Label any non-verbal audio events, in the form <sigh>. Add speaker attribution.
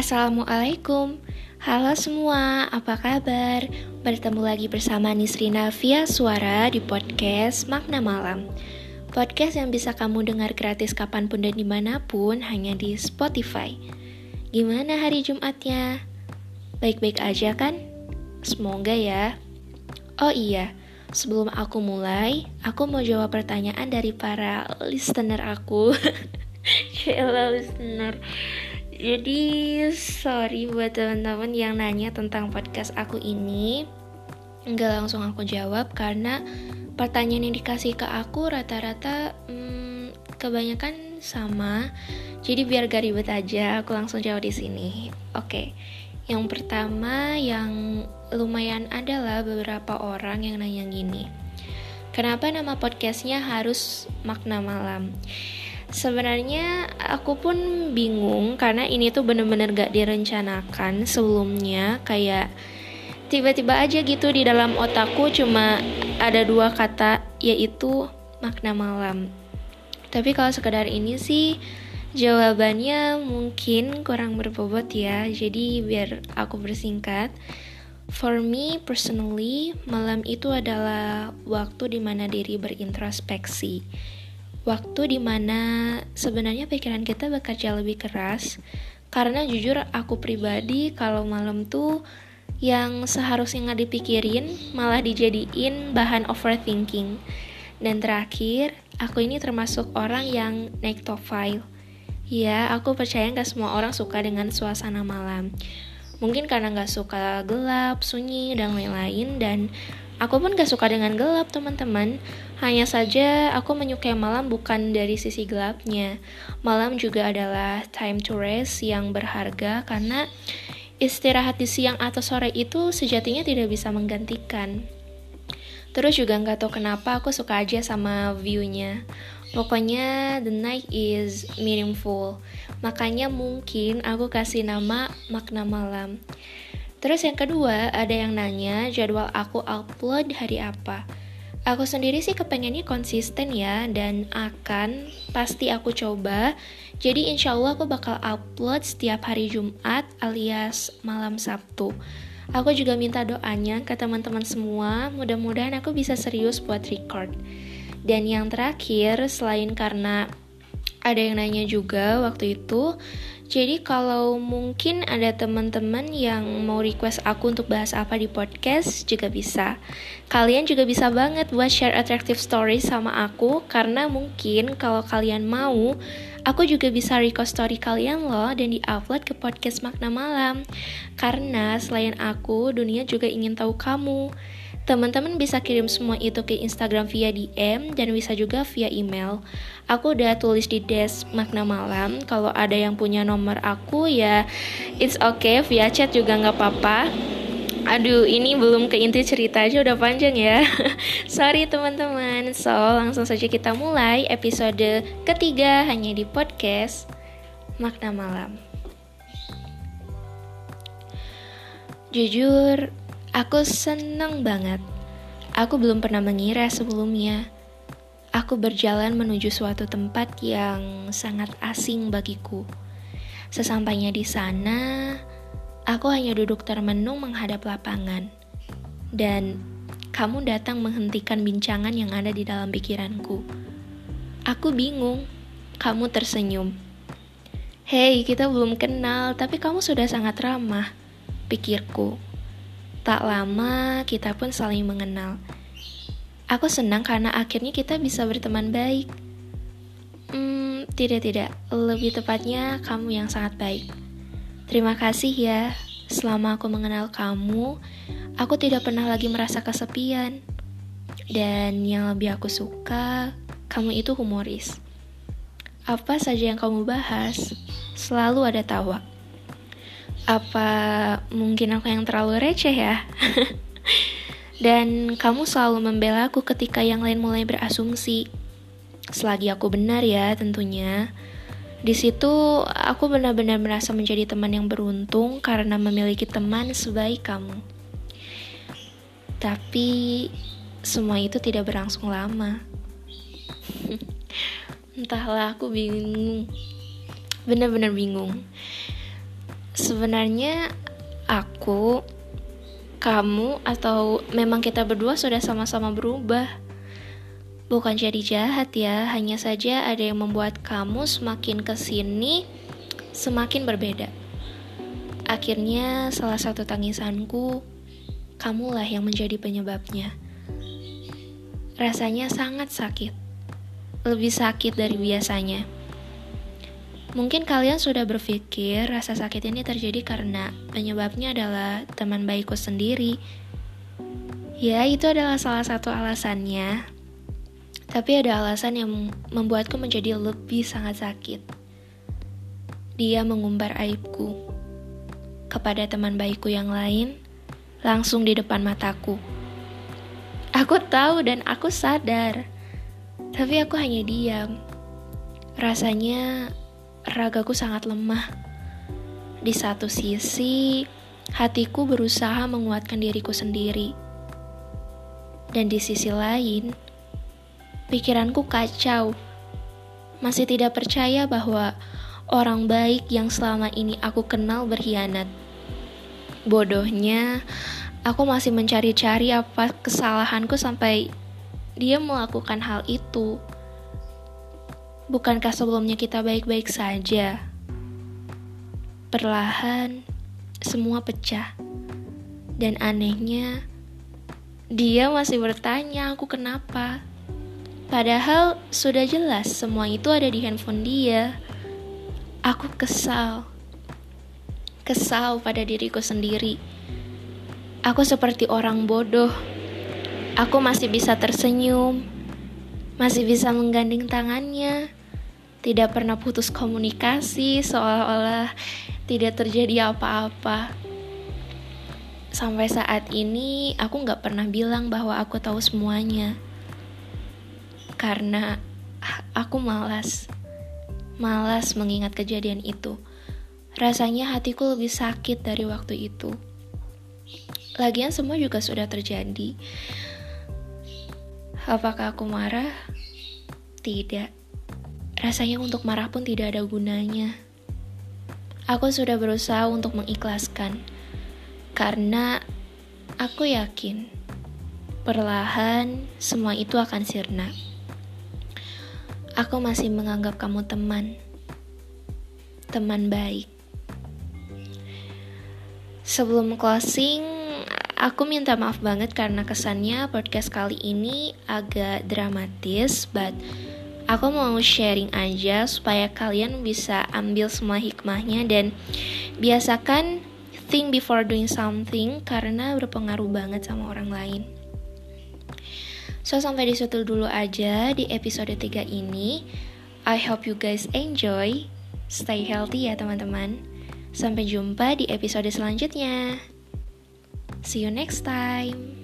Speaker 1: Assalamualaikum Halo semua, apa kabar? Bertemu lagi bersama Nisrina via suara di podcast Makna Malam Podcast yang bisa kamu dengar gratis kapan pun dan di mana pun hanya di Spotify Gimana hari Jumatnya? Baik-baik aja kan? Semoga ya Oh iya, sebelum aku mulai, aku mau jawab pertanyaan dari para listener aku <laughs> Cila listener jadi sorry buat teman-teman yang nanya tentang podcast aku ini. Nggak langsung aku jawab karena pertanyaan yang dikasih ke aku rata-rata hmm, kebanyakan sama. Jadi biar gak ribet aja aku langsung jawab di sini. Oke yang pertama yang lumayan adalah beberapa orang yang nanya gini. Kenapa nama podcastnya harus makna malam Sebenarnya aku pun bingung karena ini tuh bener-bener gak direncanakan sebelumnya kayak tiba-tiba aja gitu di dalam otakku cuma ada dua kata yaitu makna malam. Tapi kalau sekedar ini sih jawabannya mungkin kurang berbobot ya. Jadi biar aku bersingkat. For me personally, malam itu adalah waktu di mana diri berintrospeksi waktu di mana sebenarnya pikiran kita bekerja lebih keras karena jujur aku pribadi kalau malam tuh yang seharusnya nggak dipikirin malah dijadiin bahan overthinking. Dan terakhir aku ini termasuk orang yang nektophile ya aku percaya nggak semua orang suka dengan suasana malam mungkin karena nggak suka gelap sunyi dan lain-lain dan Aku pun gak suka dengan gelap, teman-teman. Hanya saja aku menyukai malam bukan dari sisi gelapnya. Malam juga adalah time to rest yang berharga karena istirahat di siang atau sore itu sejatinya tidak bisa menggantikan. Terus juga nggak tahu kenapa aku suka aja sama view-nya. Pokoknya the night is meaningful. Makanya mungkin aku kasih nama makna malam. Terus yang kedua, ada yang nanya jadwal aku upload hari apa. Aku sendiri sih kepengennya konsisten ya, dan akan pasti aku coba. Jadi insya Allah aku bakal upload setiap hari Jumat alias malam Sabtu. Aku juga minta doanya ke teman-teman semua, mudah-mudahan aku bisa serius buat record. Dan yang terakhir, selain karena ada yang nanya juga waktu itu, jadi kalau mungkin ada teman-teman yang mau request aku untuk bahas apa di podcast juga bisa. Kalian juga bisa banget buat share attractive stories sama aku karena mungkin kalau kalian mau, aku juga bisa request story kalian loh dan di-upload ke podcast Makna Malam. Karena selain aku, dunia juga ingin tahu kamu. Teman-teman bisa kirim semua itu ke Instagram via DM dan bisa juga via email. Aku udah tulis di desk makna malam. Kalau ada yang punya nomor aku ya it's okay via chat juga nggak apa-apa. Aduh, ini belum ke inti cerita aja udah panjang ya. <laughs> Sorry teman-teman. So, langsung saja kita mulai episode ketiga hanya di podcast Makna Malam. Jujur, Aku seneng banget. Aku belum pernah mengira sebelumnya. Aku berjalan menuju suatu tempat yang sangat asing bagiku. Sesampainya di sana, aku hanya duduk termenung menghadap lapangan. Dan kamu datang menghentikan bincangan yang ada di dalam pikiranku. Aku bingung. Kamu tersenyum. Hei, kita belum kenal, tapi kamu sudah sangat ramah, pikirku. Tak lama kita pun saling mengenal. Aku senang karena akhirnya kita bisa berteman baik. Hmm, tidak tidak, lebih tepatnya kamu yang sangat baik. Terima kasih ya, selama aku mengenal kamu, aku tidak pernah lagi merasa kesepian. Dan yang lebih aku suka, kamu itu humoris. Apa saja yang kamu bahas, selalu ada tawa. Apa mungkin aku yang terlalu receh ya? <laughs> Dan kamu selalu membela aku ketika yang lain mulai berasumsi. Selagi aku benar ya tentunya. Di situ aku benar-benar merasa menjadi teman yang beruntung karena memiliki teman sebaik kamu. Tapi semua itu tidak berlangsung lama. <laughs> Entahlah aku bingung. Benar-benar bingung sebenarnya aku, kamu, atau memang kita berdua sudah sama-sama berubah. Bukan jadi jahat ya, hanya saja ada yang membuat kamu semakin ke sini, semakin berbeda. Akhirnya salah satu tangisanku, kamulah yang menjadi penyebabnya. Rasanya sangat sakit, lebih sakit dari biasanya. Mungkin kalian sudah berpikir rasa sakit ini terjadi karena penyebabnya adalah teman baikku sendiri. Ya, itu adalah salah satu alasannya. Tapi ada alasan yang membuatku menjadi lebih sangat sakit. Dia mengumbar aibku kepada teman baikku yang lain langsung di depan mataku. Aku tahu dan aku sadar, tapi aku hanya diam. Rasanya ragaku sangat lemah. Di satu sisi, hatiku berusaha menguatkan diriku sendiri, dan di sisi lain, pikiranku kacau. Masih tidak percaya bahwa orang baik yang selama ini aku kenal berkhianat. Bodohnya, aku masih mencari-cari apa kesalahanku sampai dia melakukan hal itu. Bukankah sebelumnya kita baik-baik saja? Perlahan, semua pecah. Dan anehnya, dia masih bertanya aku kenapa. Padahal sudah jelas semua itu ada di handphone dia. Aku kesal. Kesal pada diriku sendiri. Aku seperti orang bodoh. Aku masih bisa tersenyum, masih bisa menggandeng tangannya, tidak pernah putus komunikasi, seolah-olah tidak terjadi apa-apa. Sampai saat ini, aku nggak pernah bilang bahwa aku tahu semuanya karena aku malas. Malas mengingat kejadian itu. Rasanya hatiku lebih sakit dari waktu itu. Lagian semua juga sudah terjadi. Apakah aku marah? Tidak. Rasanya untuk marah pun tidak ada gunanya. Aku sudah berusaha untuk mengikhlaskan. Karena aku yakin perlahan semua itu akan sirna. Aku masih menganggap kamu teman, teman baik. Sebelum closing, aku minta maaf banget karena kesannya podcast kali ini agak dramatis, but aku mau sharing aja supaya kalian bisa ambil semua hikmahnya dan biasakan think before doing something karena berpengaruh banget sama orang lain. So sampai di situ dulu aja di episode 3 ini. I hope you guys enjoy. Stay healthy ya teman-teman. Sampai jumpa di episode selanjutnya. See you next time.